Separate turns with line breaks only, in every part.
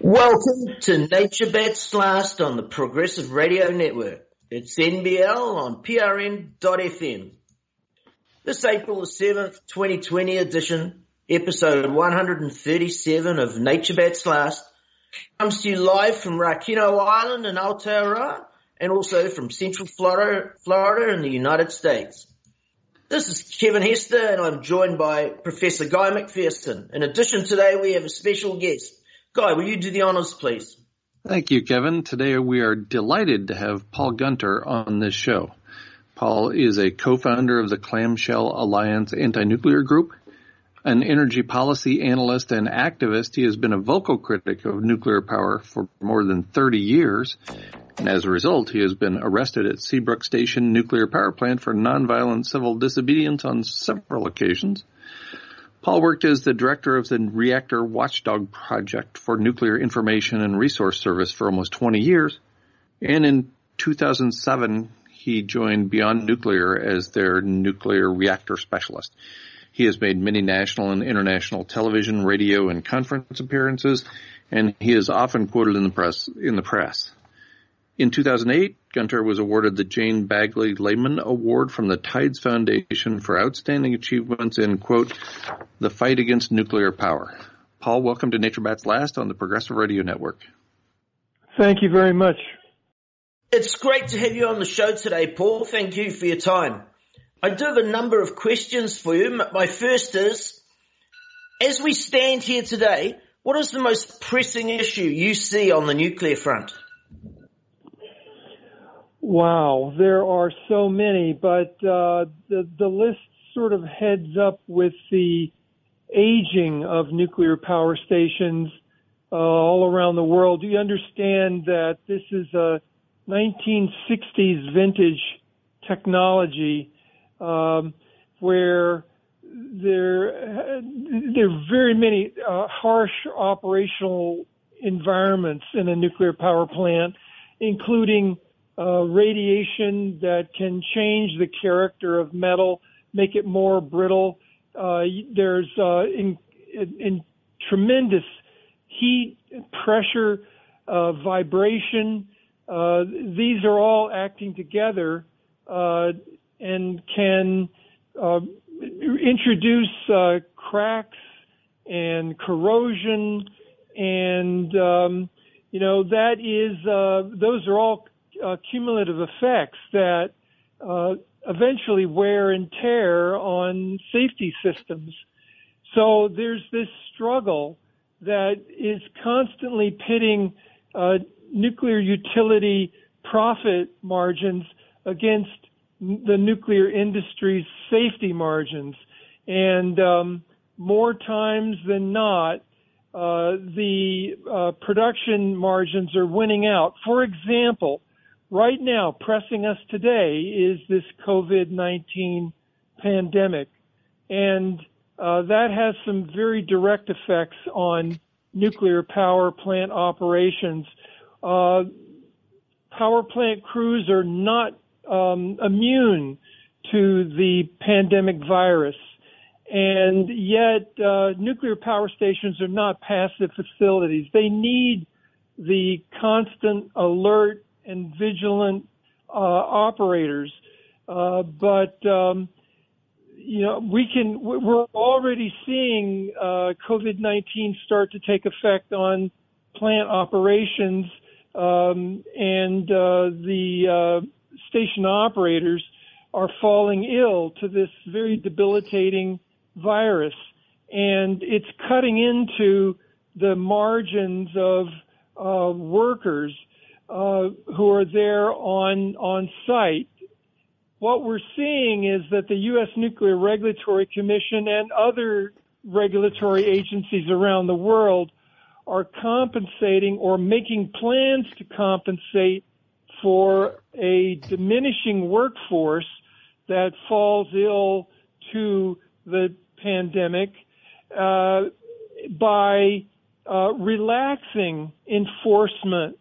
Welcome to Nature Bats Last on the Progressive Radio Network. It's NBL on PRN.FM. This April the 7th, 2020 edition, episode 137 of Nature Bats Last, comes to you live from Rakino Island in Aotearoa and also from Central Florida, Florida in the United States. This is Kevin Hester and I'm joined by Professor Guy McPherson. In addition today we have a special guest. Guy, will you do the honors please?
Thank you, Kevin. Today we are delighted to have Paul Gunter on this show. Paul is a co-founder of the Clamshell Alliance Anti-Nuclear Group, an energy policy analyst and activist. He has been a vocal critic of nuclear power for more than 30 years. And as a result, he has been arrested at Seabrook Station nuclear power plant for nonviolent civil disobedience on several occasions. Paul worked as the director of the Reactor Watchdog Project for Nuclear Information and Resource Service for almost 20 years. And in 2007, he joined Beyond Nuclear as their nuclear reactor specialist. He has made many national and international television, radio, and conference appearances, and he is often quoted in the press. In the press. In 2008, Gunter was awarded the Jane Bagley Lehman Award from the Tides Foundation for outstanding achievements in, quote, the fight against nuclear power. Paul, welcome to Nature Bats Last on the Progressive Radio Network.
Thank you very much.
It's great to have you on the show today, Paul. Thank you for your time. I do have a number of questions for you. My first is, as we stand here today, what is the most pressing issue you see on the nuclear front?
Wow, there are so many, but uh, the the list sort of heads up with the aging of nuclear power stations uh, all around the world. Do you understand that this is a 1960s vintage technology um, where there there are very many uh, harsh operational environments in a nuclear power plant, including uh, radiation that can change the character of metal, make it more brittle. Uh, there's uh, in, in tremendous heat, pressure, uh, vibration. Uh, these are all acting together uh, and can uh, introduce uh, cracks and corrosion, and um, you know that is uh, those are all uh, cumulative effects that uh, eventually wear and tear on safety systems. So there's this struggle that is constantly pitting uh, nuclear utility profit margins against the nuclear industry's safety margins. And um, more times than not, uh, the uh, production margins are winning out. For example, right now, pressing us today is this COVID-19 pandemic. And uh, that has some very direct effects on nuclear power plant operations. Uh, power plant crews are not um, immune to the pandemic virus. And yet, uh, nuclear power stations are not passive facilities. They need the constant alert and vigilant uh, operators. Uh, but um, you know, we can. We're already seeing uh, COVID-19 start to take effect on plant operations, um, and uh, the uh, station operators are falling ill to this very debilitating virus, and it's cutting into the margins of uh, workers uh, who are there on on site. What we're seeing is that the U.S. Nuclear Regulatory Commission and other regulatory agencies around the world are compensating or making plans to compensate for a diminishing workforce that falls ill to the pandemic uh, by uh, relaxing enforcement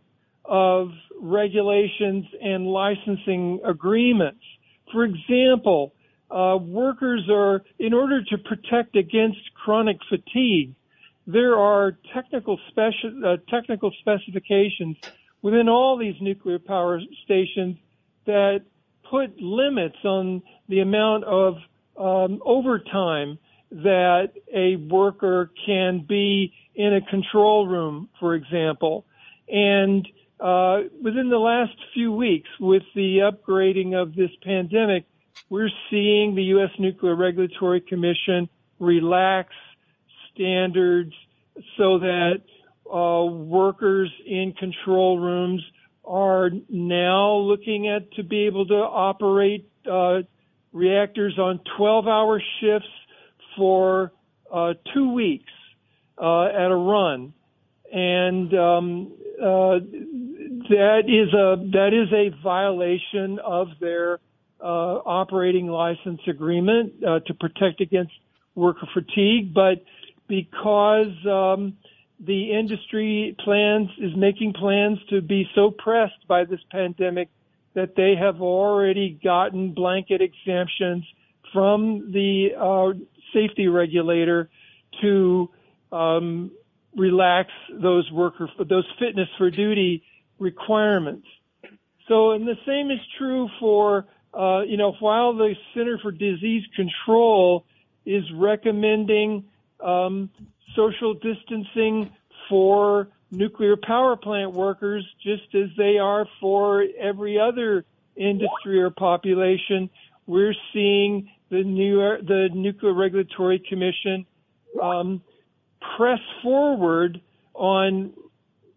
of regulations and licensing agreements. For example, uh, workers are, in order to protect against chronic fatigue, there are technical speci- uh, technical specifications within all these nuclear power stations that put limits on the amount of um, overtime that a worker can be in a control room, for example. And uh, within the last few weeks, with the upgrading of this pandemic, we're seeing the U.S. Nuclear Regulatory Commission relax standards so that uh, workers in control rooms are now looking at to be able to operate uh, reactors on 12-hour shifts for uh, two weeks uh, at a run, and um, uh, that is a that is a violation of their uh, operating license agreement uh, to protect against worker fatigue. But because um, the industry plans is making plans to be so pressed by this pandemic that they have already gotten blanket exemptions from the uh, safety regulator to um, relax those worker those fitness for duty requirements. So, and the same is true for uh, you know while the Center for Disease Control is recommending um, social distancing for nuclear power plant workers, just as they are for every other industry or population. We're seeing the new the Nuclear Regulatory Commission um, press forward on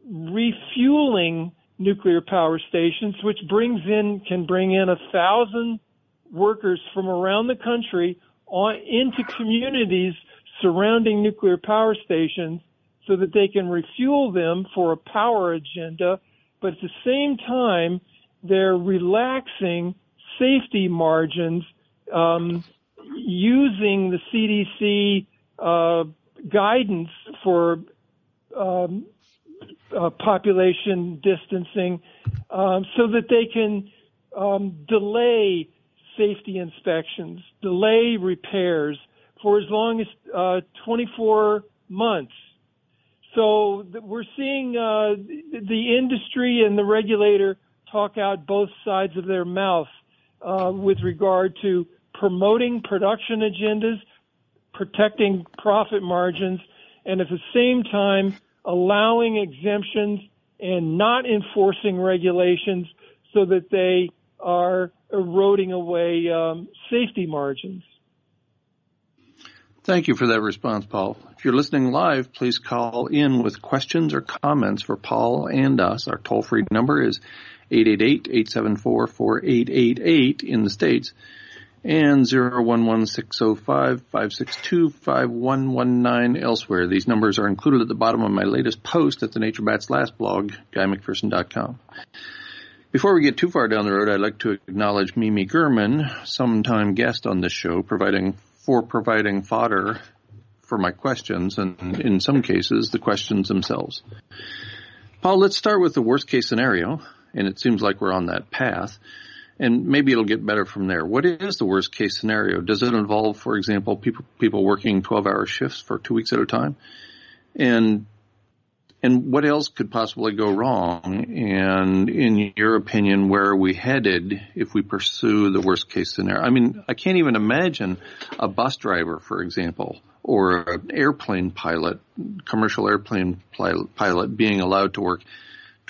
refueling nuclear power stations, which brings in can bring in a thousand workers from around the country on into communities surrounding nuclear power stations so that they can refuel them for a power agenda, but at the same time, they're relaxing safety margins um, using the CDC uh, guidance for um, uh, population distancing um, so that they can um, delay safety inspections, delay repairs for as long as uh, 24 months. So we're seeing uh, the industry and the regulator talk out both sides of their mouth uh, with regard to promoting production agendas, protecting profit margins, and at the same time allowing exemptions and not enforcing regulations so that they are eroding away um, safety margins.
Thank you for that response, Paul. If you're listening live, please call in with questions or comments for Paul and us. Our toll free number is 888-874-4888 in the States and 011-605-562-5119 elsewhere. These numbers are included at the bottom of my latest post at the Nature Bats last blog, GuyMcPherson.com. Before we get too far down the road, I'd like to acknowledge Mimi German, sometime guest on this show, providing for providing fodder for my questions and in some cases the questions themselves. Paul, let's start with the worst case scenario, and it seems like we're on that path. And maybe it'll get better from there. What is the worst case scenario? Does it involve, for example, people people working 12 hour shifts for two weeks at a time? And and what else could possibly go wrong? And in your opinion, where are we headed if we pursue the worst case scenario? I mean, I can't even imagine a bus driver, for example, or an airplane pilot, commercial airplane pilot being allowed to work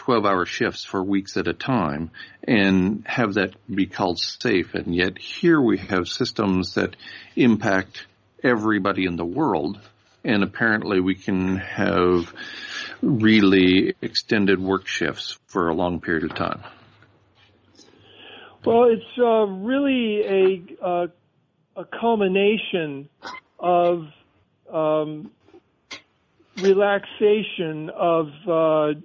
12 hour shifts for weeks at a time and have that be called safe. And yet here we have systems that impact everybody in the world. And apparently we can have really extended work shifts for a long period of time?
Well, it's uh, really a, uh, a culmination of um, relaxation of uh,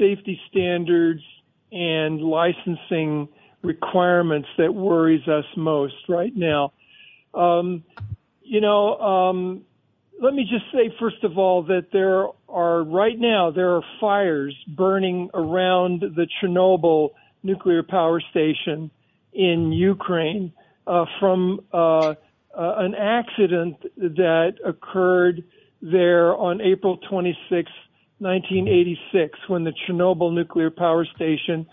safety standards and licensing requirements that worries us most right now. Um, you know, um, let me just say first of all that there are right now there are fires burning around the Chernobyl nuclear power station in Ukraine uh, from uh, uh, an accident that occurred there on April 26, 1986, when the Chernobyl nuclear power station,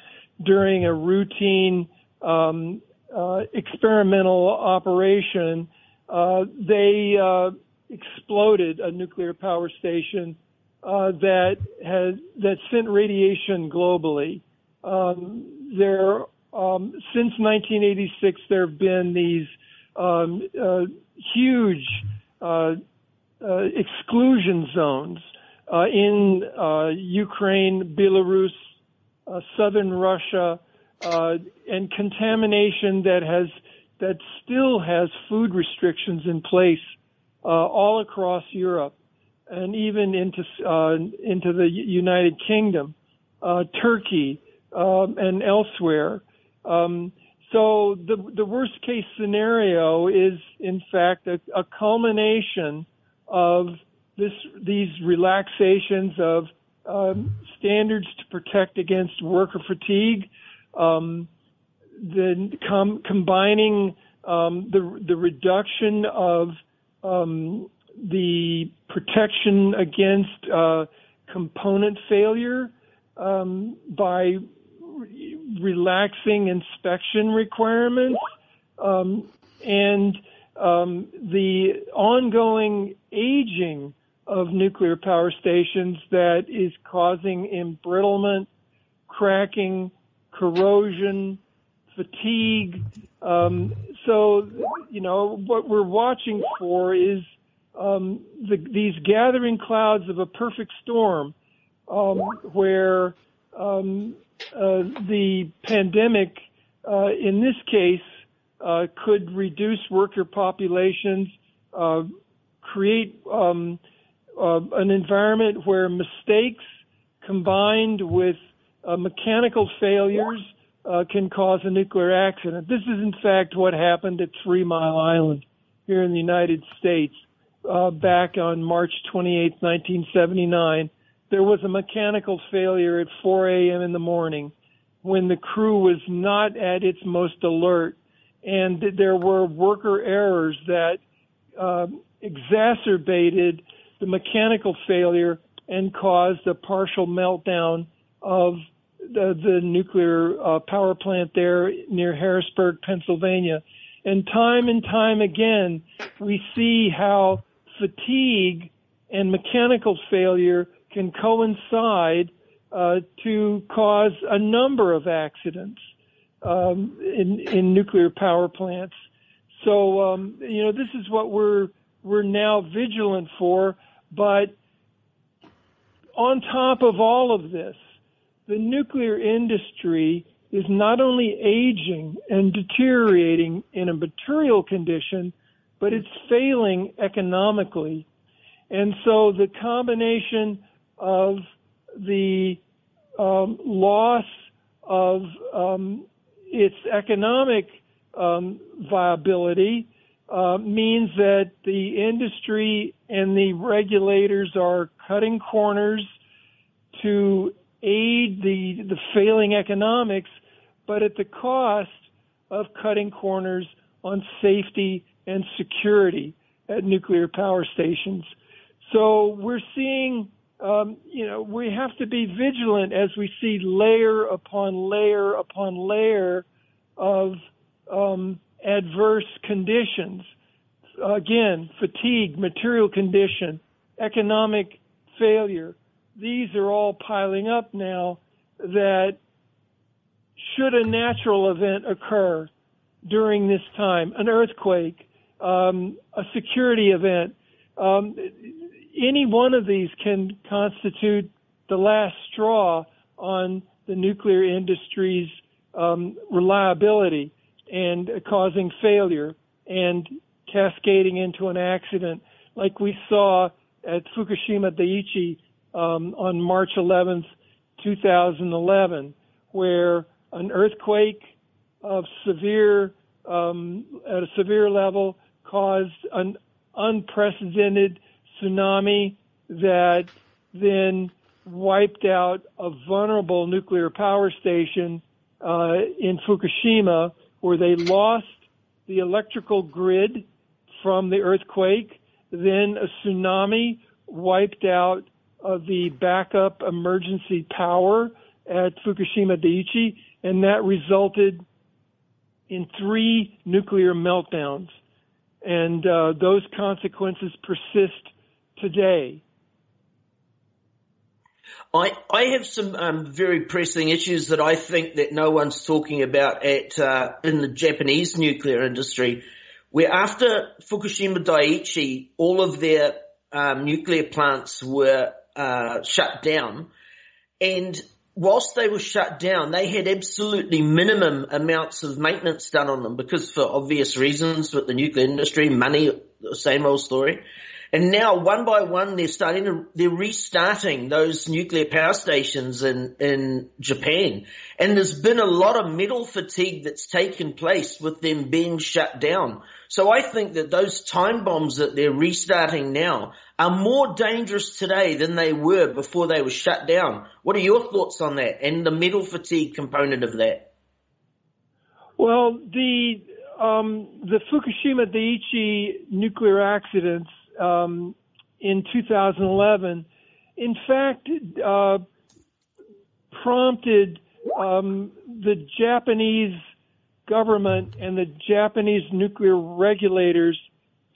during a routine um, uh, experimental operation, uh, they uh, exploded a nuclear power station uh, that has that sent radiation globally. Um, there, um, since 1986, there have been these um, uh, huge uh, uh exclusion zones uh, in uh, Ukraine, Belarus, southern Russia, and contamination that has that still has food restrictions in place uh, all across Europe and even into uh, into the United Kingdom, uh, Turkey, um, and elsewhere. Um, so the the worst case scenario is in fact a, a culmination of this these relaxations of um, standards to protect against worker fatigue, um, the com- combining um, the the reduction of um, the protection against uh, component failure um, by re- relaxing inspection requirements um, and the ongoing aging of nuclear power stations that is causing embrittlement, cracking, corrosion, fatigue. Um, so, you know, what we're watching for is um, the, these gathering clouds of a perfect storm um, where um, uh, the pandemic, uh, in this case, uh, could reduce worker populations, uh, create um, uh, an environment where mistakes combined with uh, mechanical failures uh, can cause a nuclear accident. This is in fact what happened at Three Mile Island here in the United States uh, back on March 28, 1979. There was a mechanical failure at 4 a.m. in the morning when the crew was not at its most alert, and there were worker errors that uh, exacerbated the mechanical failure and caused a partial meltdown of the, the nuclear uh, power plant there near Harrisburg, Pennsylvania. And time and time again, we see how fatigue and mechanical failure can coincide uh, to cause a number of accidents um, in, in nuclear power plants. So um, you know this is what we're we're now vigilant for. But on top of all of this, the nuclear industry is not only aging and deteriorating in a material condition, but it's failing economically. And so the combination of the um, loss of um, its economic um, viability uh, means that the industry and the regulators are cutting corners to aid the the failing economics, but at the cost of cutting corners on safety and security at nuclear power stations. So we're seeing, um, you know, we have to be vigilant as we see layer upon layer upon layer of um, adverse conditions. Again, fatigue, material condition, economic failure. These are all piling up now that should a natural event occur during this time, an earthquake, um, a security event, um, any one of these can constitute the last straw on the nuclear industry's um, reliability and causing failure and cascading into an accident like we saw at Fukushima Daiichi um, on March 11th, 2011, where an earthquake of severe um, at a severe level caused an unprecedented tsunami that then wiped out a vulnerable nuclear power station uh, in Fukushima, where they lost the electrical grid from the earthquake. Then a tsunami wiped out uh, the backup emergency power at Fukushima Daiichi, and that resulted in three nuclear meltdowns. And uh, those consequences persist today.
I, I have some um, very pressing issues that I think that no one's talking about at uh, in the Japanese nuclear industry, where after Fukushima Daiichi, all of their um, nuclear plants were uh, shut down, and whilst they were shut down, they had absolutely minimum amounts of maintenance done on them because for obvious reasons with the nuclear industry, money, the same old story. And now one by one they're starting to, they're restarting those nuclear power stations in, in Japan. And there's been a lot of metal fatigue that's taken place with them being shut down. So I think that those time bombs that they're restarting now are more dangerous today than they were before they were shut down. What are your thoughts on that and the metal fatigue component of that?
Well, the um, the Fukushima Daiichi nuclear accidents um, in 2011, in fact, uh, prompted um, the Japanese government and the Japanese nuclear regulators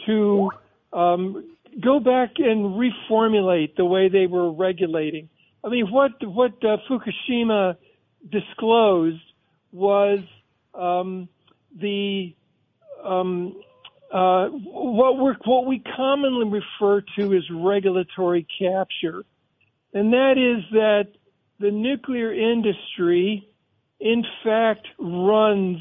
to um, go back and reformulate the way they were regulating. I mean, what what uh, Fukushima disclosed was um, the um, uh, what we what we commonly refer to as regulatory capture, and that is that the nuclear industry, in fact, runs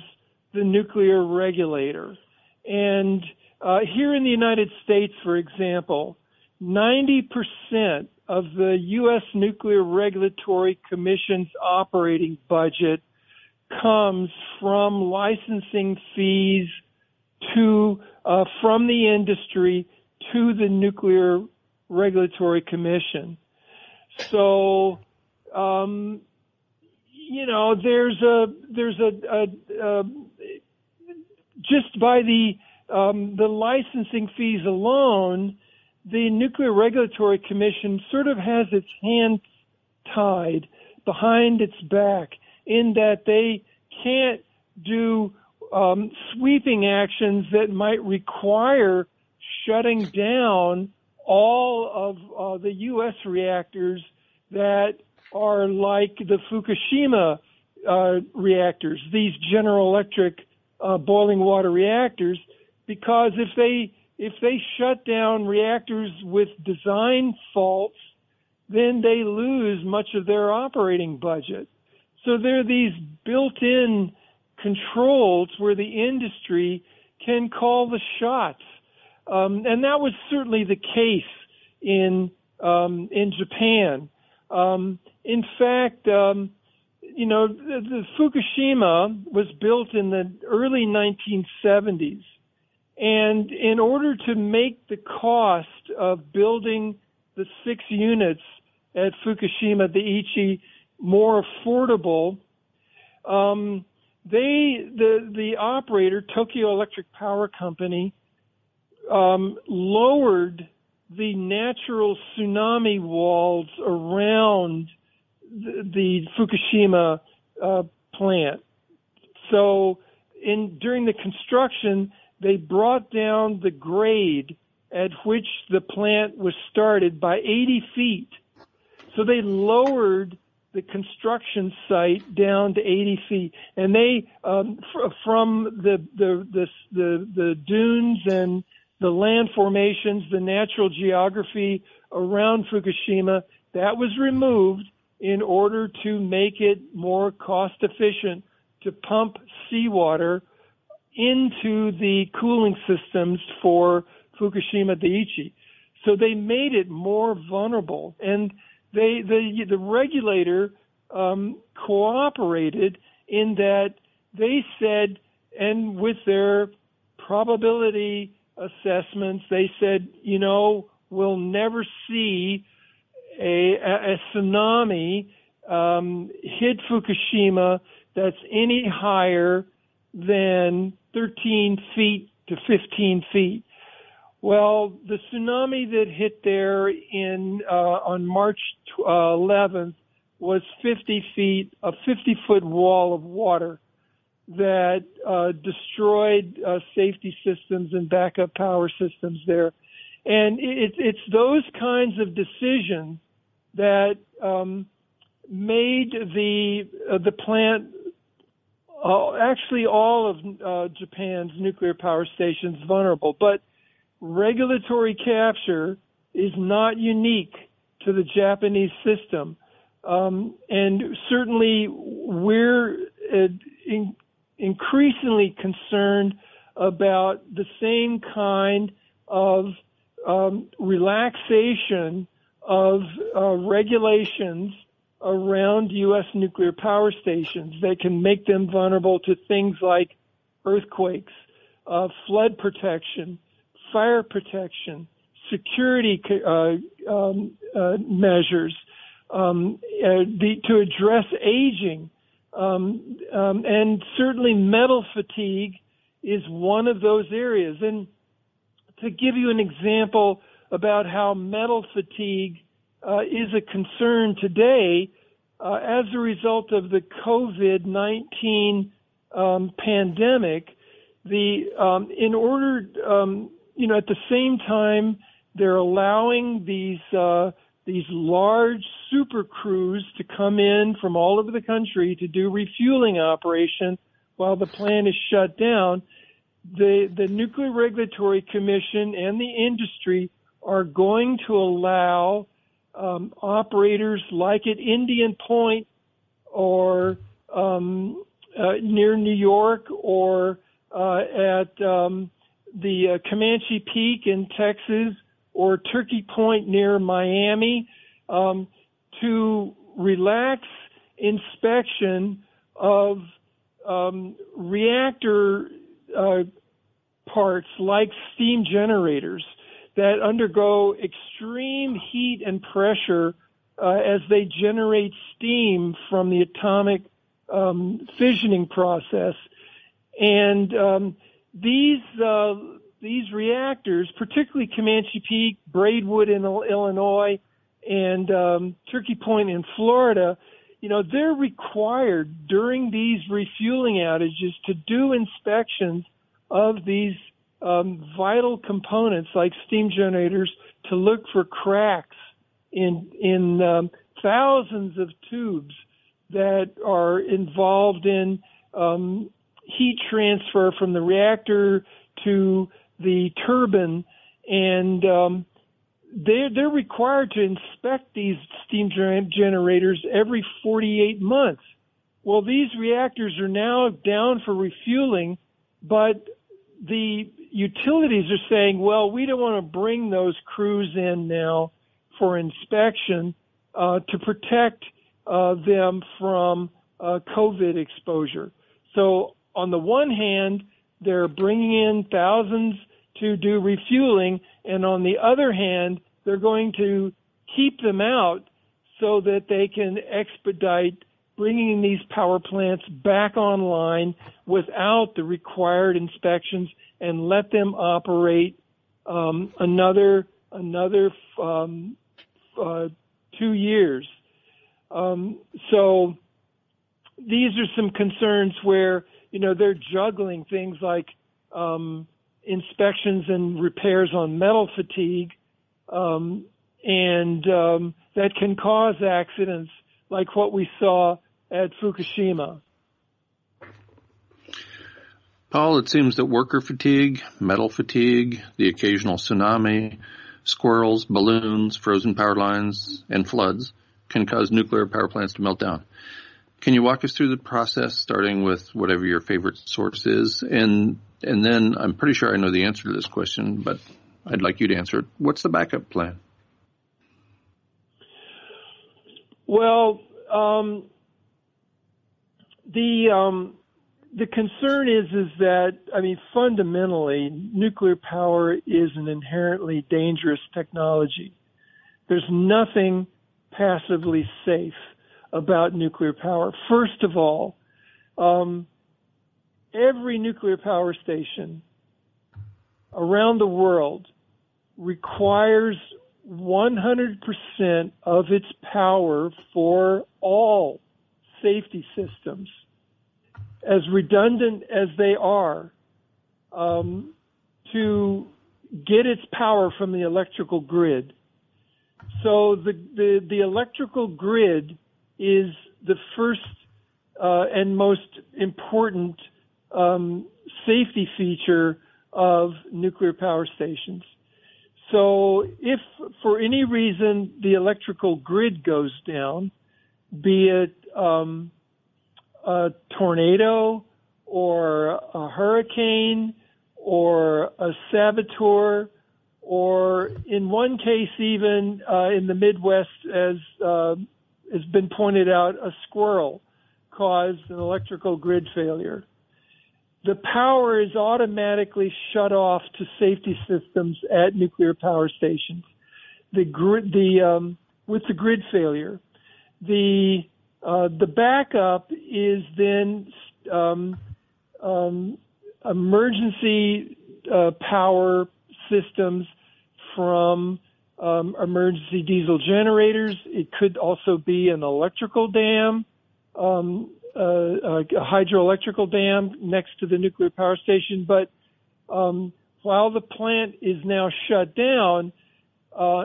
the nuclear regulator. And uh, here in the United States, for example, 90% of the U.S. Nuclear Regulatory Commission's operating budget comes from licensing fees to uh, from the industry to the Nuclear Regulatory Commission. So, um, you know, there's a there's a, a, a just by the um, the licensing fees alone, the Nuclear Regulatory Commission sort of has its hands tied behind its back in that they can't do um, sweeping actions that might require shutting down all of uh, the U.S. reactors that are like the Fukushima uh, reactors, these General Electric uh, boiling water reactors, because if they if they shut down reactors with design faults, then they lose much of their operating budget. So there are these built-in controls where the industry can call the shots. Um, and that was certainly the case in um, in Japan. Um, in fact, um, you know, the, the Fukushima was built in the early 1970s, and in order to make the cost of building the six units at Fukushima Daiichi more affordable, um, they the the operator Tokyo Electric Power Company um, lowered the natural tsunami walls around the, the Fukushima uh, plant. So, in during the construction, they brought down the grade at which the plant was started by 80 feet. So they lowered the construction site down to 80 feet, and they um, fr- from the, the the the the dunes and the land formations, the natural geography around Fukushima, that was removed in order to make it more cost efficient to pump seawater into the cooling systems for Fukushima Daiichi. So they made it more vulnerable, and they the the regulator um, cooperated in that they said, and with their probability assessments, they said, you know, we'll never see a, a, a tsunami um, hit Fukushima that's any higher than 13 feet to 15 feet. Well, the tsunami that hit there in uh, on March uh, 11th was 50 feet, a 50 foot wall of water that uh, destroyed uh, safety systems and backup power systems there. And it, it's those kinds of decisions that um, made the uh, the plant uh, actually all of uh, Japan's nuclear power stations vulnerable. But regulatory capture is not unique to the Japanese system. Um, and certainly we're uh, in, increasingly concerned about the same kind of um, relaxation of uh, regulations around U.S. nuclear power stations that can make them vulnerable to things like earthquakes, uh, flood protection, fire protection, security uh, um, uh, measures, um, uh, the, to address aging, um, um, and certainly metal fatigue is one of those areas. And to give you an example about how metal fatigue uh, is a concern today, uh, as a result of the COVID-19 um, pandemic, the um, in order, you know, at the same time, they're allowing these uh, these large super crews to come in from all over the country to do refueling operations while the plant is shut down. The the Nuclear Regulatory Commission and the industry are going to allow um, operators like at Indian Point or um, uh, near New York or uh, at um, the uh, Comanche Peak in Texas or Turkey Point near Miami um, to relax inspection of um, reactor uh, parts like steam generators that undergo extreme heat and pressure uh, as they generate steam from the atomic um, fissioning process. And um, these uh, these reactors, particularly Comanche Peak, Braidwood in Illinois, and um, Turkey Point in Florida, you know, they're required during these refueling outages to do inspections of these um, vital components like steam generators to look for cracks in in um, thousands of tubes that are involved in um, heat transfer from the reactor to the turbine, and um, they're they're required to inspect these steam generators every 48 months. Well, these reactors are now down for refueling, but the utilities are saying, well, we don't want to bring those crews in now for inspection uh, to protect uh, them from uh, COVID exposure. So on the one hand, they're bringing in thousands to do refueling, and on the other hand, they're going to keep them out so that they can expedite bringing these power plants back online without the required inspections and let them operate um, another another um, uh, two years. Um, so these are some concerns where you know they're juggling things like um, inspections and repairs on metal fatigue, um, and um, that can cause accidents like what we saw at Fukushima.
Paul, it seems that worker fatigue, metal fatigue, the occasional tsunami, squirrels, balloons, frozen power lines, and floods can cause nuclear power plants to melt down. Can you walk us through the process, starting with whatever your favorite source is, and and then I'm pretty sure I know the answer to this question, but I'd like you to answer it. What's the backup plan?
Well, um, the um, the concern is is that I mean fundamentally nuclear power is an inherently dangerous technology. There's nothing passively safe about nuclear power. First of all, um, every nuclear power station around the world requires 100% of its power for all safety systems, as redundant as they are, um, to get its power from the electrical grid. So the, the, the electrical grid is the first uh, and most important um, safety feature of nuclear power stations. So if for any reason the electrical grid goes down, be it um, a tornado or a hurricane or a saboteur, or in one case even uh, in the Midwest, as uh, has been pointed out, a squirrel caused an electrical grid failure. The power is automatically shut off to safety systems at nuclear power stations. The grid, the um, with the grid failure, the uh, the backup is then um, um, emergency uh, power systems from um, emergency diesel generators. It could also be an electrical dam, um, uh, a hydroelectrical dam next to the nuclear power station. But um, while the plant is now shut down, uh,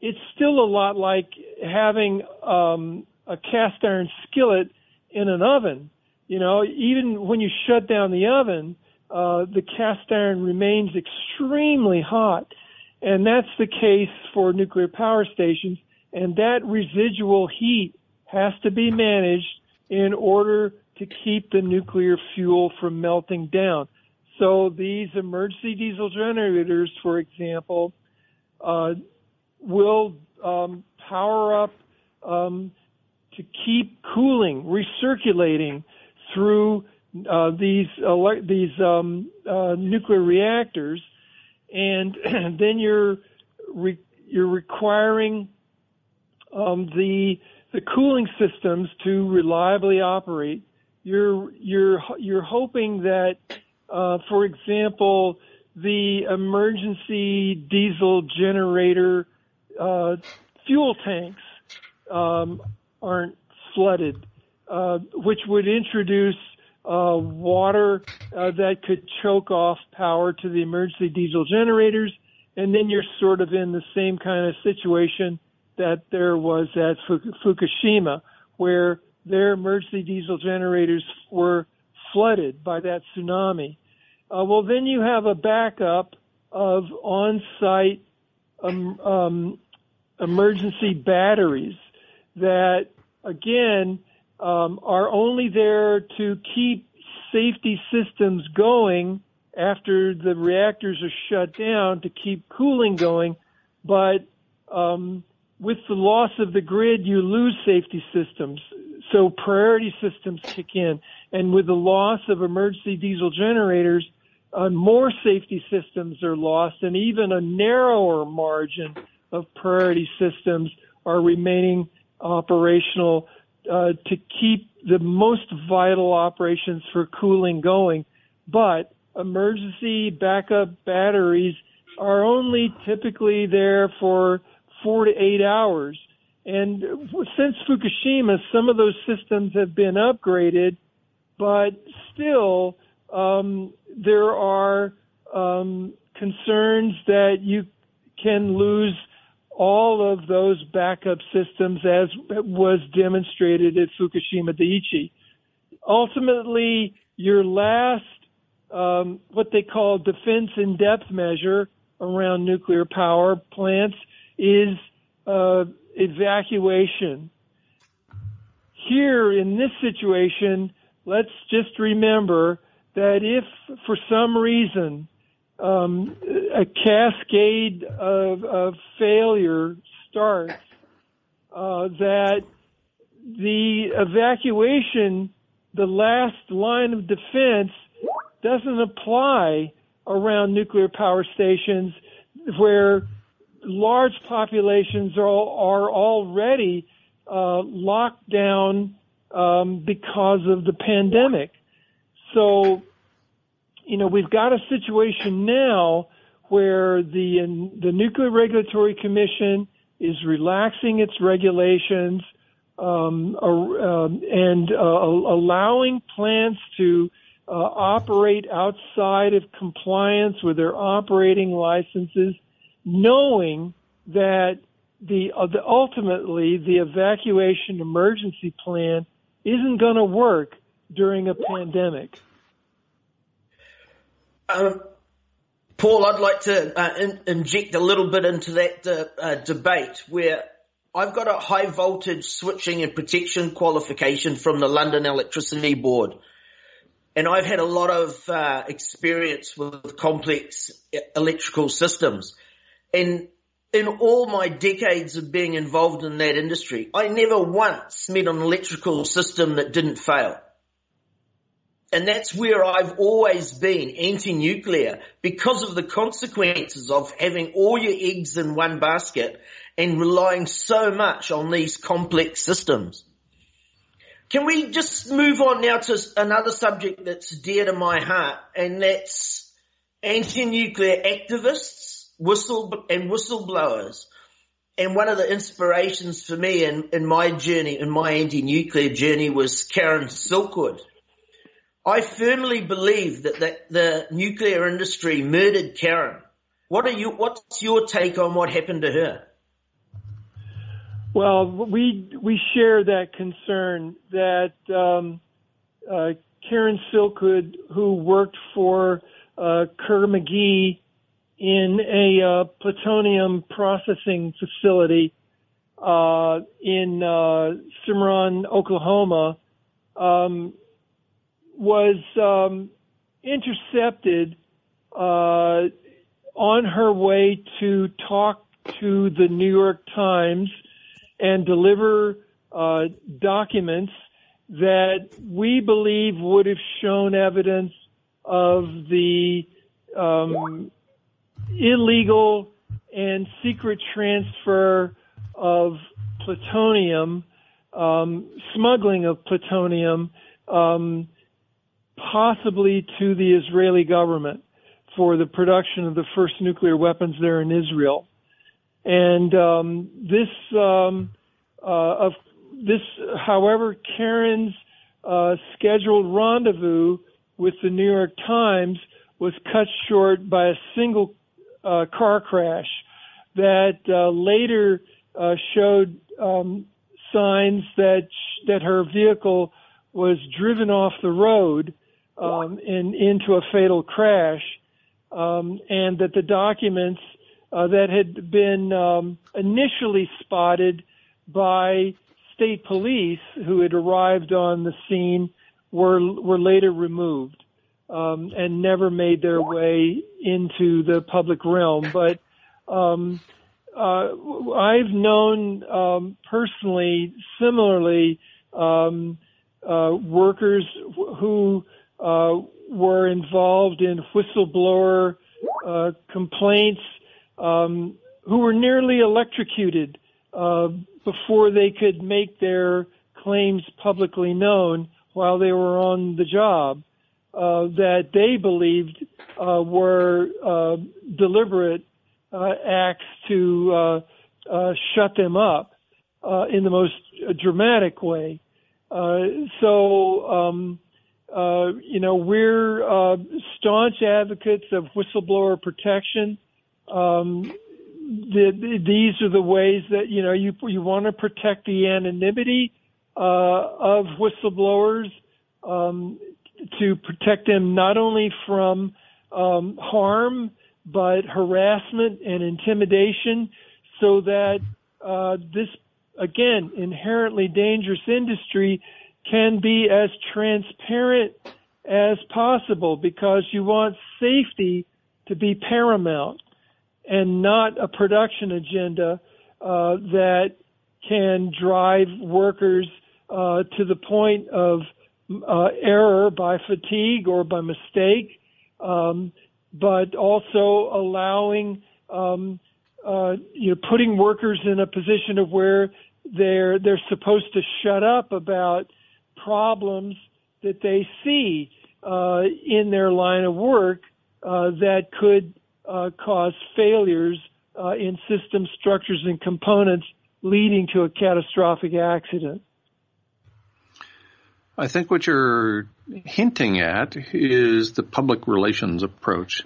it's still a lot like having um, a cast iron skillet in an oven. You know, even when you shut down the oven, uh, the cast iron remains extremely hot. And that's the case for nuclear power stations. And that residual heat has to be managed in order to keep the nuclear fuel from melting down. So these emergency diesel generators, for example, uh, will um, power up um, to keep cooling, recirculating through uh, these these um, uh, nuclear reactors, and then you're re- you're requiring um, the the cooling systems to reliably operate. You're you're you're hoping that, uh, for example, the emergency diesel generator uh, fuel tanks um, aren't flooded, uh, which would introduce uh, water uh, that could choke off power to the emergency diesel generators, and then you're sort of in the same kind of situation that there was at Fukushima, where their emergency diesel generators were flooded by that tsunami. Uh, well, then you have a backup of on-site um, um, emergency batteries that, again, um, are only there to keep safety systems going after the reactors are shut down to keep cooling going, but um, with the loss of the grid, you lose safety systems. So priority systems kick in. And with the loss of emergency diesel generators, uh, more safety systems are lost and even a narrower margin of priority systems are remaining operational uh, to keep the most vital operations for cooling going. But emergency backup batteries are only typically there for four to eight hours. And since Fukushima, some of those systems have been upgraded, but still um, there are um, concerns that you can lose all of those backup systems as was demonstrated at Fukushima Daiichi. Ultimately, your last, um, what they call defense in depth measure around nuclear power plants is uh, evacuation. Here in this situation, let's just remember that if for some reason um, a cascade of, of failure starts, uh, that the evacuation, the last line of defense, doesn't apply around nuclear power stations where large populations are, are already uh, locked down um, because of the pandemic. So you know, we've got a situation now where the the Nuclear Regulatory Commission is relaxing its regulations um, uh, and uh, allowing plants to uh, operate outside of compliance with their operating licenses, knowing that the, uh, the ultimately the evacuation emergency plan isn't going to work during a pandemic.
Um, Paul, I'd like to uh, in, inject a little bit into that uh, uh, debate where I've got a high voltage switching and protection qualification from the London Electricity Board. And I've had a lot of uh, experience with complex electrical systems. And in all my decades of being involved in that industry, I never once met an electrical system that didn't fail. And that's where I've always been anti-nuclear because of the consequences of having all your eggs in one basket and relying so much on these complex systems. Can we just move on now to another subject that's dear to my heart and that's anti-nuclear activists, whistle and whistleblowers. And one of the inspirations for me in, in my journey, in my anti-nuclear journey was Karen Silkwood. I firmly believe that the, the nuclear industry murdered Karen. What are you, what's your take on what happened to her?
Well, we we share that concern that um, uh, Karen Silkwood, who worked for uh, Kerr-McGee in a uh, plutonium processing facility uh, in uh, Cimarron, Oklahoma, um, was um, intercepted uh, on her way to talk to the New York Times and deliver uh, documents that we believe would have shown evidence of the um, illegal and secret transfer of plutonium, um, smuggling of plutonium, um, possibly to the Israeli government for the production of the first nuclear weapons there in Israel. And um, this, um, uh, of this, however, Karen's uh, scheduled rendezvous with the New York Times was cut short by a single uh, car crash that uh, later uh, showed um, signs that sh- that her vehicle was driven off the road um, in, into a fatal crash, um, and that the documents uh, that had been um, initially spotted by state police who had arrived on the scene were were later removed um, and never made their way into the public realm. But um, uh, I've known um, personally, similarly, um, uh, workers who uh, were involved in whistleblower uh, complaints um, who were nearly electrocuted uh, before they could make their claims publicly known while they were on the job uh, that they believed uh, were uh, deliberate acts to uh, uh, shut them up uh, in the most dramatic way. Uh, so, um, uh, you know, we're uh, staunch advocates of whistleblower protection. Um, the, the, these are the ways that you know you you want to protect the anonymity uh, of whistleblowers um, to protect them not only from um, harm but harassment and intimidation, so that uh, this again inherently dangerous industry can be as transparent as possible because you want safety to be paramount and not a production agenda uh, that can drive workers uh, to the point of uh, error by fatigue or by mistake, um, but also allowing um, uh, you know putting workers in a position of where they're they're supposed to shut up about problems that they see uh, in their line of work uh, that could uh, cause failures uh, in system structures and components leading to a catastrophic accident.
I think what you're hinting at is the public relations approach.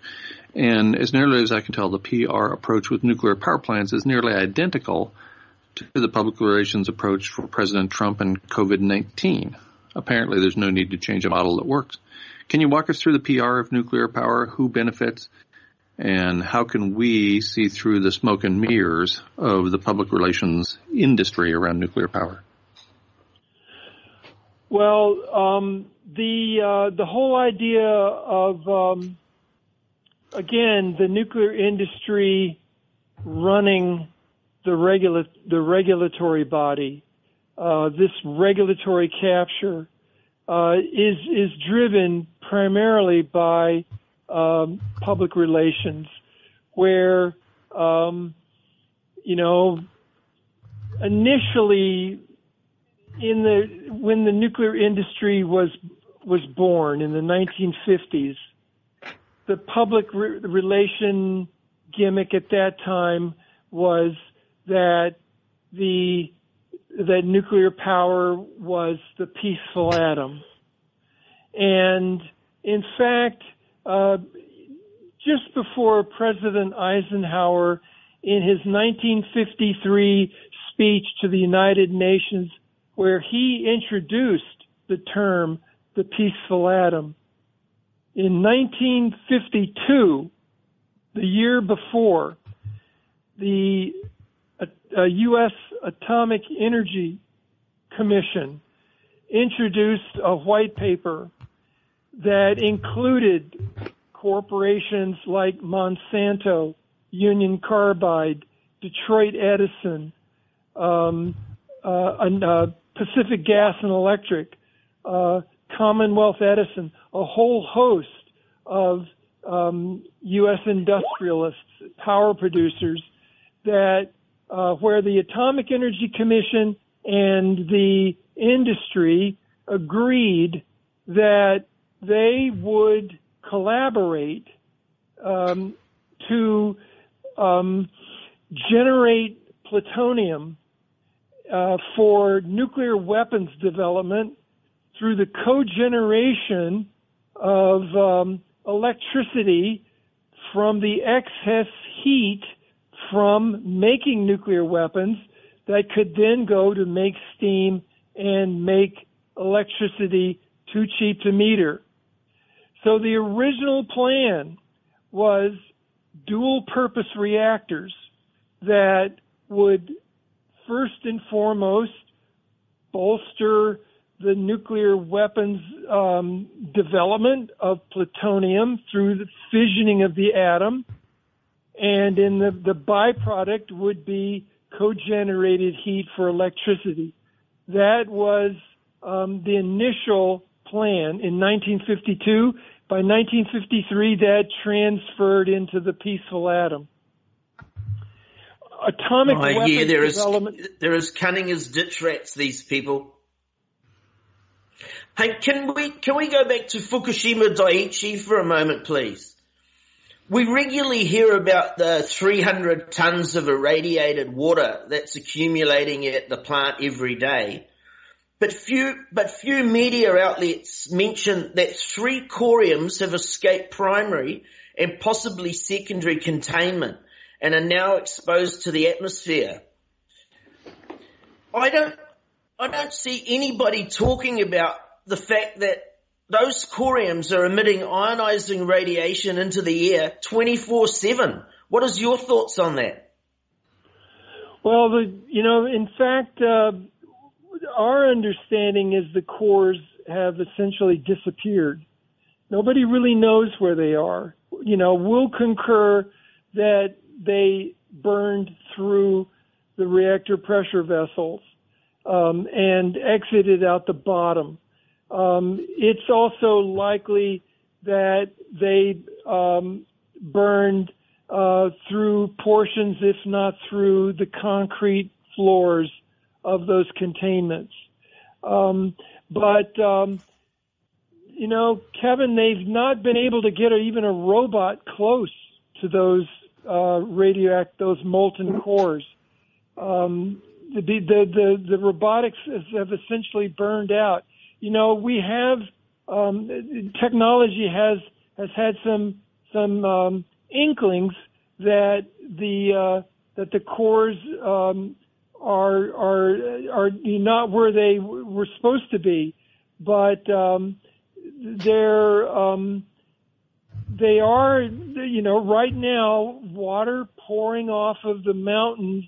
And as nearly as I can tell, the PR approach with nuclear power plants is nearly identical to the public relations approach for President Trump and COVID-19. Apparently there's no need to change a model that works. Can you walk us through the PR of nuclear power, who benefits, and how can we see through the smoke and mirrors of the public relations industry around nuclear power?
Well, um, the uh, the whole idea of um, again the nuclear industry running the regula- the regulatory body, uh, this regulatory capture uh, is is driven primarily by um, public relations, where um, you know initially in the when the nuclear industry was was born in the 1950s, the public re- relation gimmick at that time was that the that nuclear power was the peaceful atom, and in fact, uh, just before President Eisenhower, in his 1953 speech to the United Nations, where he introduced the term the peaceful atom. In 1952, the year before, the uh, U.S. Atomic Energy Commission introduced a white paper that included corporations like Monsanto, Union Carbide, Detroit Edison, um, uh, uh, Pacific Gas and Electric, uh, Commonwealth Edison, a whole host of um, U.S. industrialists, power producers, that uh, where the Atomic Energy Commission and the industry agreed that they would collaborate um, to um, generate plutonium uh, for nuclear weapons development through the cogeneration of um, electricity from the excess heat from making nuclear weapons that could then go to make steam and make electricity too cheap to meter. So the original plan was dual purpose reactors that would first and foremost bolster the nuclear weapons um, development of plutonium through the fissioning of the atom, and in the, the byproduct would be co-generated heat for electricity. That was um, the initial plan in 1952. By 1953, that transferred into the peaceful atom. Atomic
Oh,
weapons
yeah, they're as,
development.
they're as cunning as ditch rats, these people. Hey, can we can we go back to Fukushima Daiichi for a moment, please? We regularly hear about the 300 tons of irradiated water that's accumulating at the plant every day. But few, but few media outlets mention that three coriums have escaped primary and possibly secondary containment and are now exposed to the atmosphere. I don't, I don't see anybody talking about the fact that those coriums are emitting ionizing radiation into the air 24-7. What is your thoughts on that?
Well, the, you know, in fact, uh, our understanding is the cores have essentially disappeared. Nobody really knows where they are. You know, we'll concur that they burned through the reactor pressure vessels um, and exited out the bottom. Um, it's also likely that they um, burned uh, through portions, if not through the concrete floors of those containments. Um, but um, you know, Kevin, they've not been able to get even a robot close to those uh, radioact those molten cores. Um, the, the the the robotics have essentially burned out. You know, we have um, technology has has had some some um, inklings that the uh, that the cores um, are are are not where they were supposed to be, but um, they're um, they are you know right now water pouring off of the mountains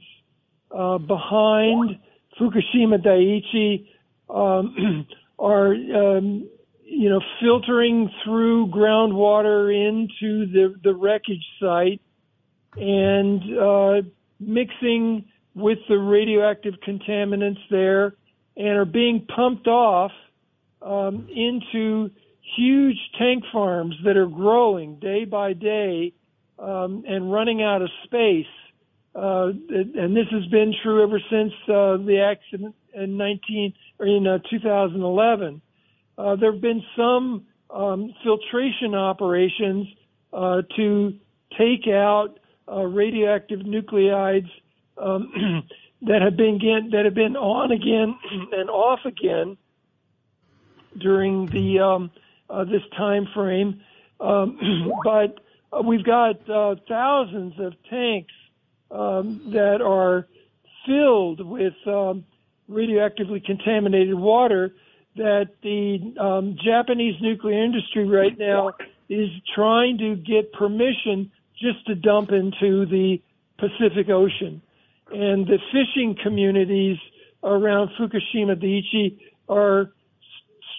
uh, behind Fukushima Daiichi um, are um, you know filtering through groundwater into the the wreckage site and uh, mixing with the radioactive contaminants there and are being pumped off um, into huge tank farms that are growing day by day um, and running out of space. Uh, and this has been true ever since uh, the accident in 19 or in uh, 2011. Uh, there have been some um, filtration operations uh, to take out uh, radioactive nuclides um, that have been that have been on again and off again during the um, uh, this time frame. Um, but uh, we've got thousands of tanks um, that are filled with um, radioactively contaminated water that the um, Japanese nuclear industry right now is trying to get permission just to dump into the Pacific Ocean and the fishing communities around Fukushima Daiichi are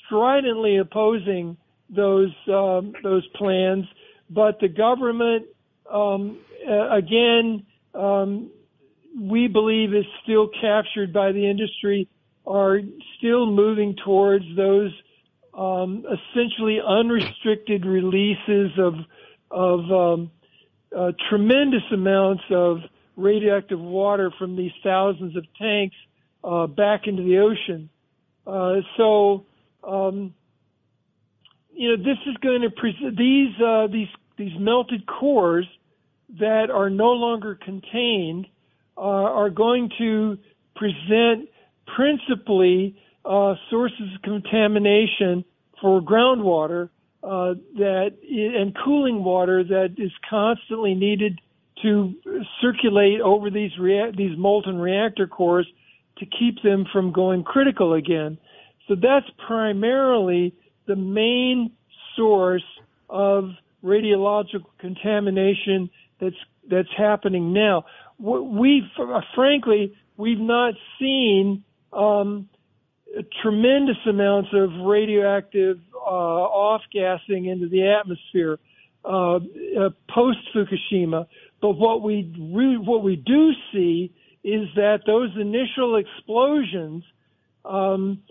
stridently opposing those um, those plans. But the government, um, again, um, we believe is still captured by the industry, are still moving towards those um, essentially unrestricted releases of of um, uh, tremendous amounts of radioactive water from these thousands of tanks uh, back into the ocean. Uh, so, um, you know, this is going to present these uh, these these melted cores that are no longer contained are going to present principally uh, sources of contamination for groundwater uh, that and cooling water that is constantly needed to circulate over these rea- these molten reactor cores to keep them from going critical again. So that's primarily the main source of radiological contamination that's that's happening now. We, frankly, we've not seen um, tremendous amounts of radioactive uh, off gassing into the atmosphere uh, uh, post Fukushima. But what we what we do see is that those initial explosions um,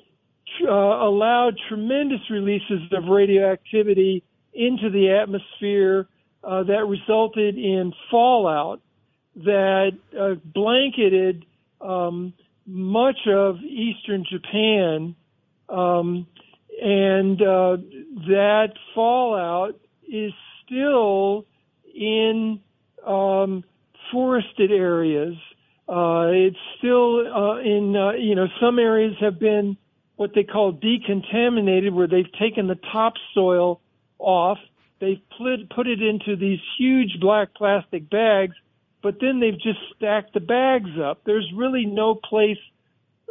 tr- uh, allowed tremendous releases of radioactivity into the atmosphere uh, that resulted in fallout that uh, blanketed um, much of eastern Japan um, and uh, that fallout is still in um, forested areas. Uh, it's still uh, in, uh, you know, some areas have been what they call decontaminated, where they've taken the topsoil off, they've put, put it into these huge black plastic bags, but then they've just stacked the bags up. There's really no place,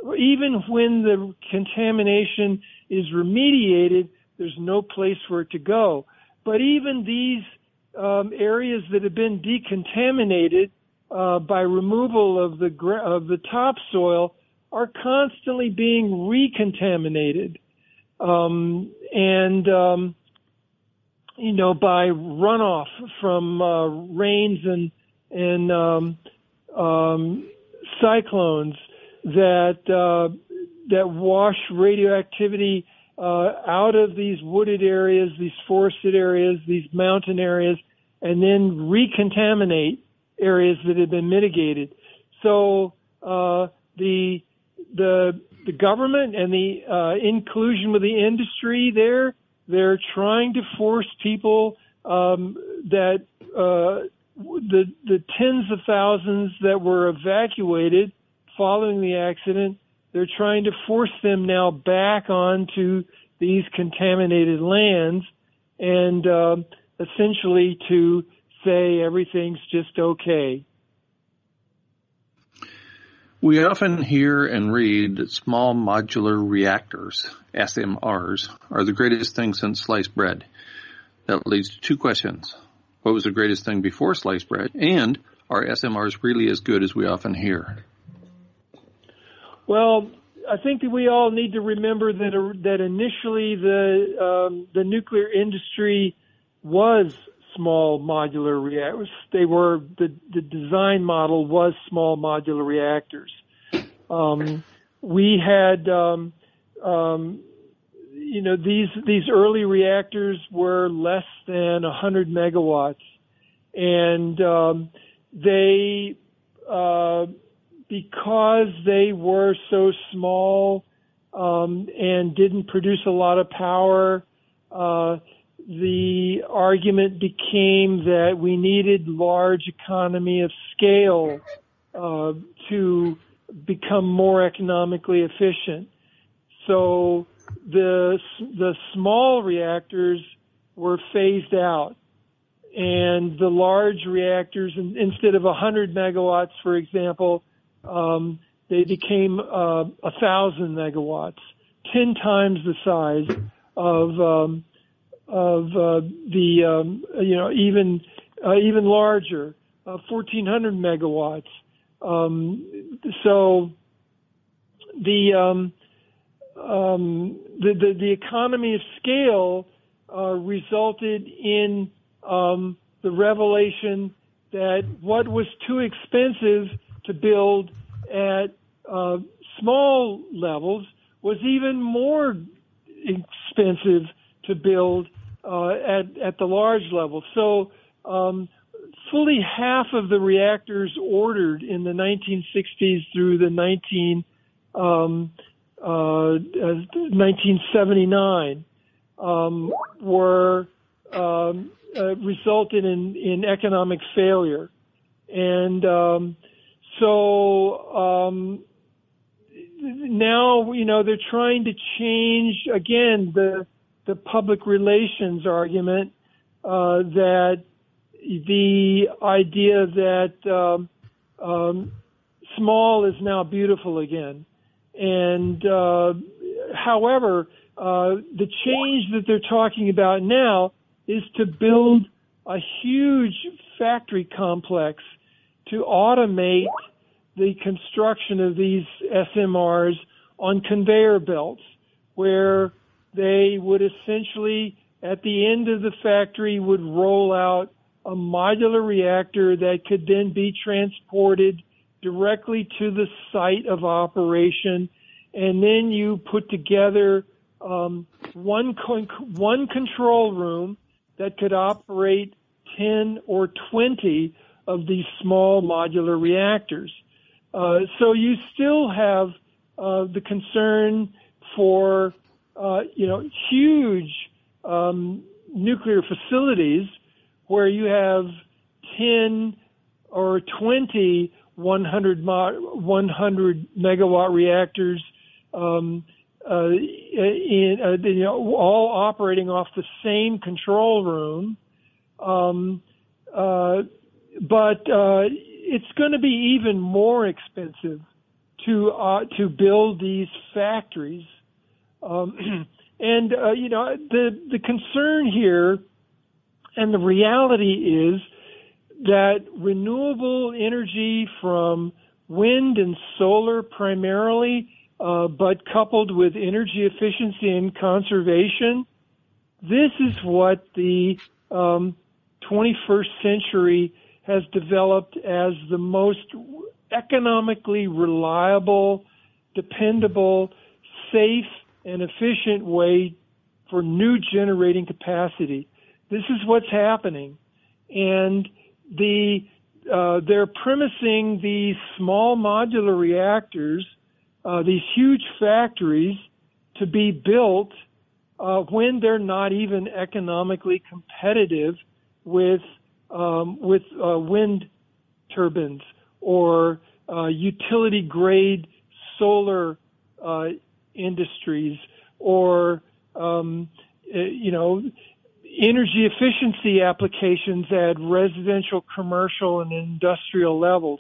even when the contamination is remediated, there's no place for it to go. But even these um, areas that have been decontaminated uh, by removal of the of the topsoil are constantly being recontaminated, um, and um, you know by runoff from uh, rains and and um, um, cyclones that uh, that wash radioactivity uh, out of these wooded areas, these forested areas, these mountain areas, and then recontaminate areas that have been mitigated. So uh, the the the government and the uh, inclusion with the industry there, they're trying to force people um, that uh, the the tens of thousands that were evacuated following the accident they're trying to force them now back onto these contaminated lands and uh, essentially to say everything's just okay.
We often hear and read that small modular reactors, SMRs, are the greatest thing since sliced bread. That leads to two questions. What was the greatest thing before sliced bread? And are SMRs really as good as we often hear?
Well, I think that we all need to remember that uh, that initially the um, the nuclear industry was small modular reactors. They were the the design model was small modular reactors. Um, we had um, um, you know these these early reactors were less than 100 megawatts, and um, they uh, because they were so small um, and didn't produce a lot of power, uh, the argument became that we needed large economy of scale uh, to become more economically efficient. So the the small reactors were phased out, and the large reactors, instead of 100 megawatts, for example, um, they became uh, a thousand megawatts, ten times the size of um, of uh, the um, you know even uh, even larger, uh, 1400 megawatts. Um, so the, um, the, the the economy of scale uh, resulted in um, the revelation that what was too expensive to build at uh, small levels was even more expensive to build uh, at at the large level. So um, fully half of the reactors ordered in the 1960s through the 19 um, 1979 um, were um, uh, resulted in in economic failure, and um, so um, now you know they're trying to change again the the public relations argument uh, that the idea that um, um, small is now beautiful again, and uh, however, uh, the change that they're talking about now is to build a huge factory complex to automate the construction of these SMRs on conveyor belts where they would essentially at the end of the factory would roll out a modular reactor that could then be transported directly to the site of operation and then you put together um, one con- one control room that could operate 10 or 20 of these small modular reactors. Uh, so you still have uh, the concern for uh, you know, huge um, nuclear facilities where you have 10 or 20 100, 100 megawatt reactors um, uh, in, uh, you know, all operating off the same control room. Um, uh, but uh, it's going to be even more expensive to uh, to build these factories. Um, and uh, you know the the concern here, and the reality is that renewable energy from wind and solar primarily, uh, but coupled with energy efficiency and conservation, this is what the um, 21st century has developed as the most economically reliable, dependable, safe, and efficient way for new generating capacity. This is what's happening. And the uh, they're premising these small modular reactors, uh, these huge factories, to be built uh, when they're not even economically competitive with um, with uh, wind turbines or uh, utility grade solar uh, industries or um, you know energy efficiency applications at residential, commercial, and industrial levels.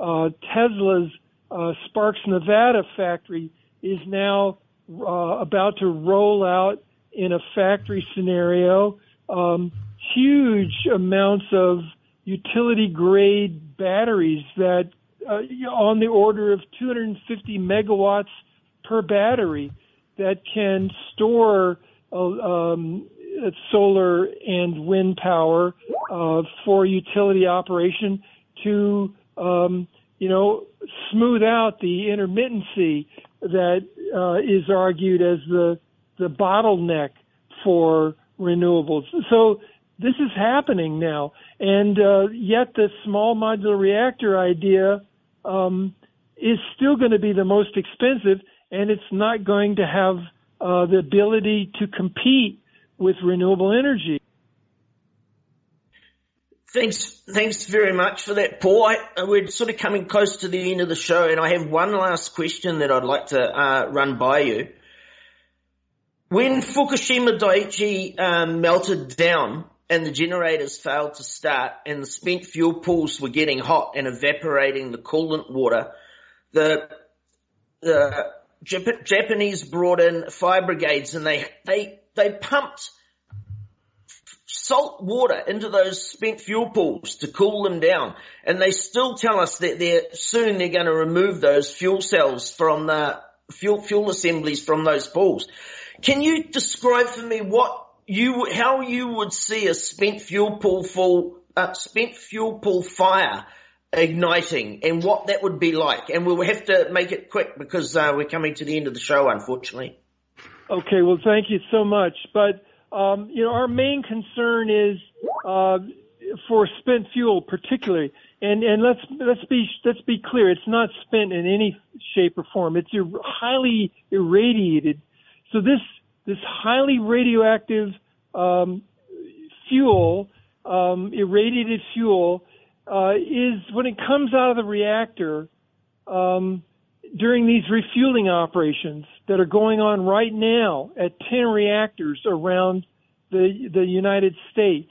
Uh, Tesla's uh, Sparks, Nevada factory is now uh, about to roll out in a factory scenario um, huge amounts of utility grade batteries that uh, on the order of 250 megawatts per battery that can store uh, um, solar and wind power uh, for utility operation to um, you know smooth out the intermittency that uh, is argued as the the bottleneck for renewables. So this is happening now, and uh, yet the small modular reactor idea um, is still going to be the most expensive, and it's not going to have uh, the ability to compete with renewable energy.
Thanks, thanks very much for that, Paul. I, we're sort of coming close to the end of the show, and I have one last question that I'd like to uh, run by you. When Fukushima Daiichi um, melted down and the generators failed to start, and the spent fuel pools were getting hot and evaporating the coolant water, the the Jap- Japanese brought in fire brigades, and they they they pumped salt water into those spent fuel pools to cool them down. And they still tell us that they're soon they're going to remove those fuel cells from the fuel, fuel assemblies from those pools. Can you describe for me what you, how you would see a spent fuel pool full, uh, spent fuel pool fire igniting and what that would be like? And we'll have to make it quick because uh, we're coming to the end of the show, unfortunately.
Okay, well, thank you so much. But um, you know, our main concern is uh, for spent fuel, particularly, and and let's let's be let's be clear, it's not spent in any shape or form. It's highly irradiated. So this this highly radioactive um, fuel, um, irradiated fuel, uh, is when it comes out of the reactor. Um, during these refueling operations that are going on right now at 10 reactors around the, the United States,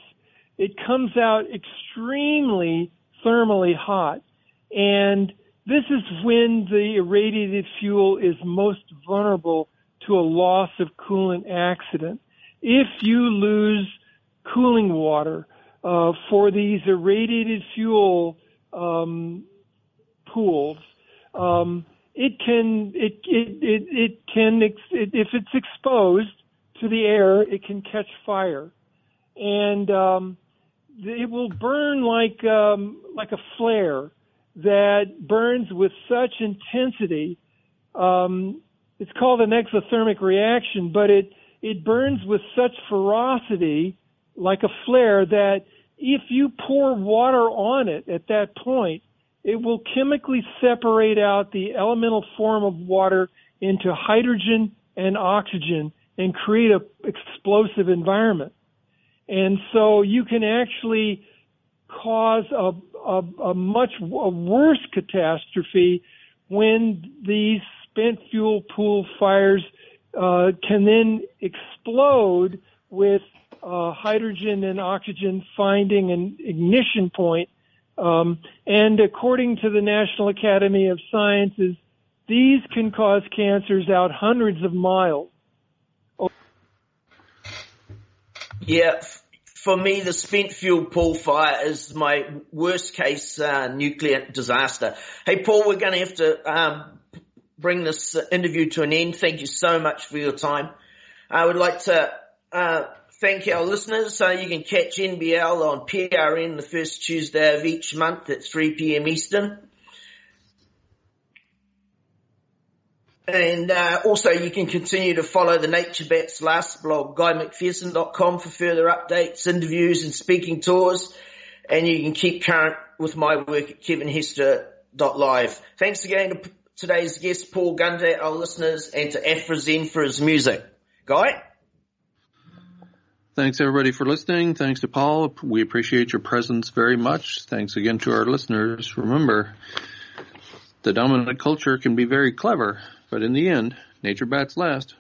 it comes out extremely thermally hot. And this is when the irradiated fuel is most vulnerable to a loss of coolant accident. If you lose cooling water uh, for these irradiated fuel um, pools, um, it can it it it, it can if it's exposed to the air, it can catch fire, and um, it will burn like um, like a flare that burns with such intensity. Um, it's called an exothermic reaction, but it it burns with such ferocity, like a flare, that if you pour water on it at that point, it will chemically separate out the elemental form of water into hydrogen and oxygen and create a explosive environment. And so you can actually cause a, a, a much a worse catastrophe when these spent fuel pool fires uh, can then explode with uh, hydrogen and oxygen finding an ignition point. Um, and according to the National Academy of Sciences, these can cause cancers out hundreds of miles.
Yeah, for me, the spent fuel pool fire is my worst case uh, nuclear disaster. Hey, Paul, we're going to have to um, bring this interview to an end. Thank you so much for your time. I would like to uh, thank our listeners. So you can catch NBL on PRN the first Tuesday of each month at 3 p.m. Eastern. And uh, also you can continue to follow the Nature Bats last blog, guymcpherson.com for further updates, interviews and speaking tours. And you can keep current with my work at kevinhester.live. Thanks again to today's guest, Paul Gunter, our listeners, and to Afrazen for his music. Guy?
Thanks everybody for listening. Thanks to Paul. We appreciate your presence very much. Thanks again to our listeners. Remember, the dominant culture can be very clever, but in the end, nature bats last.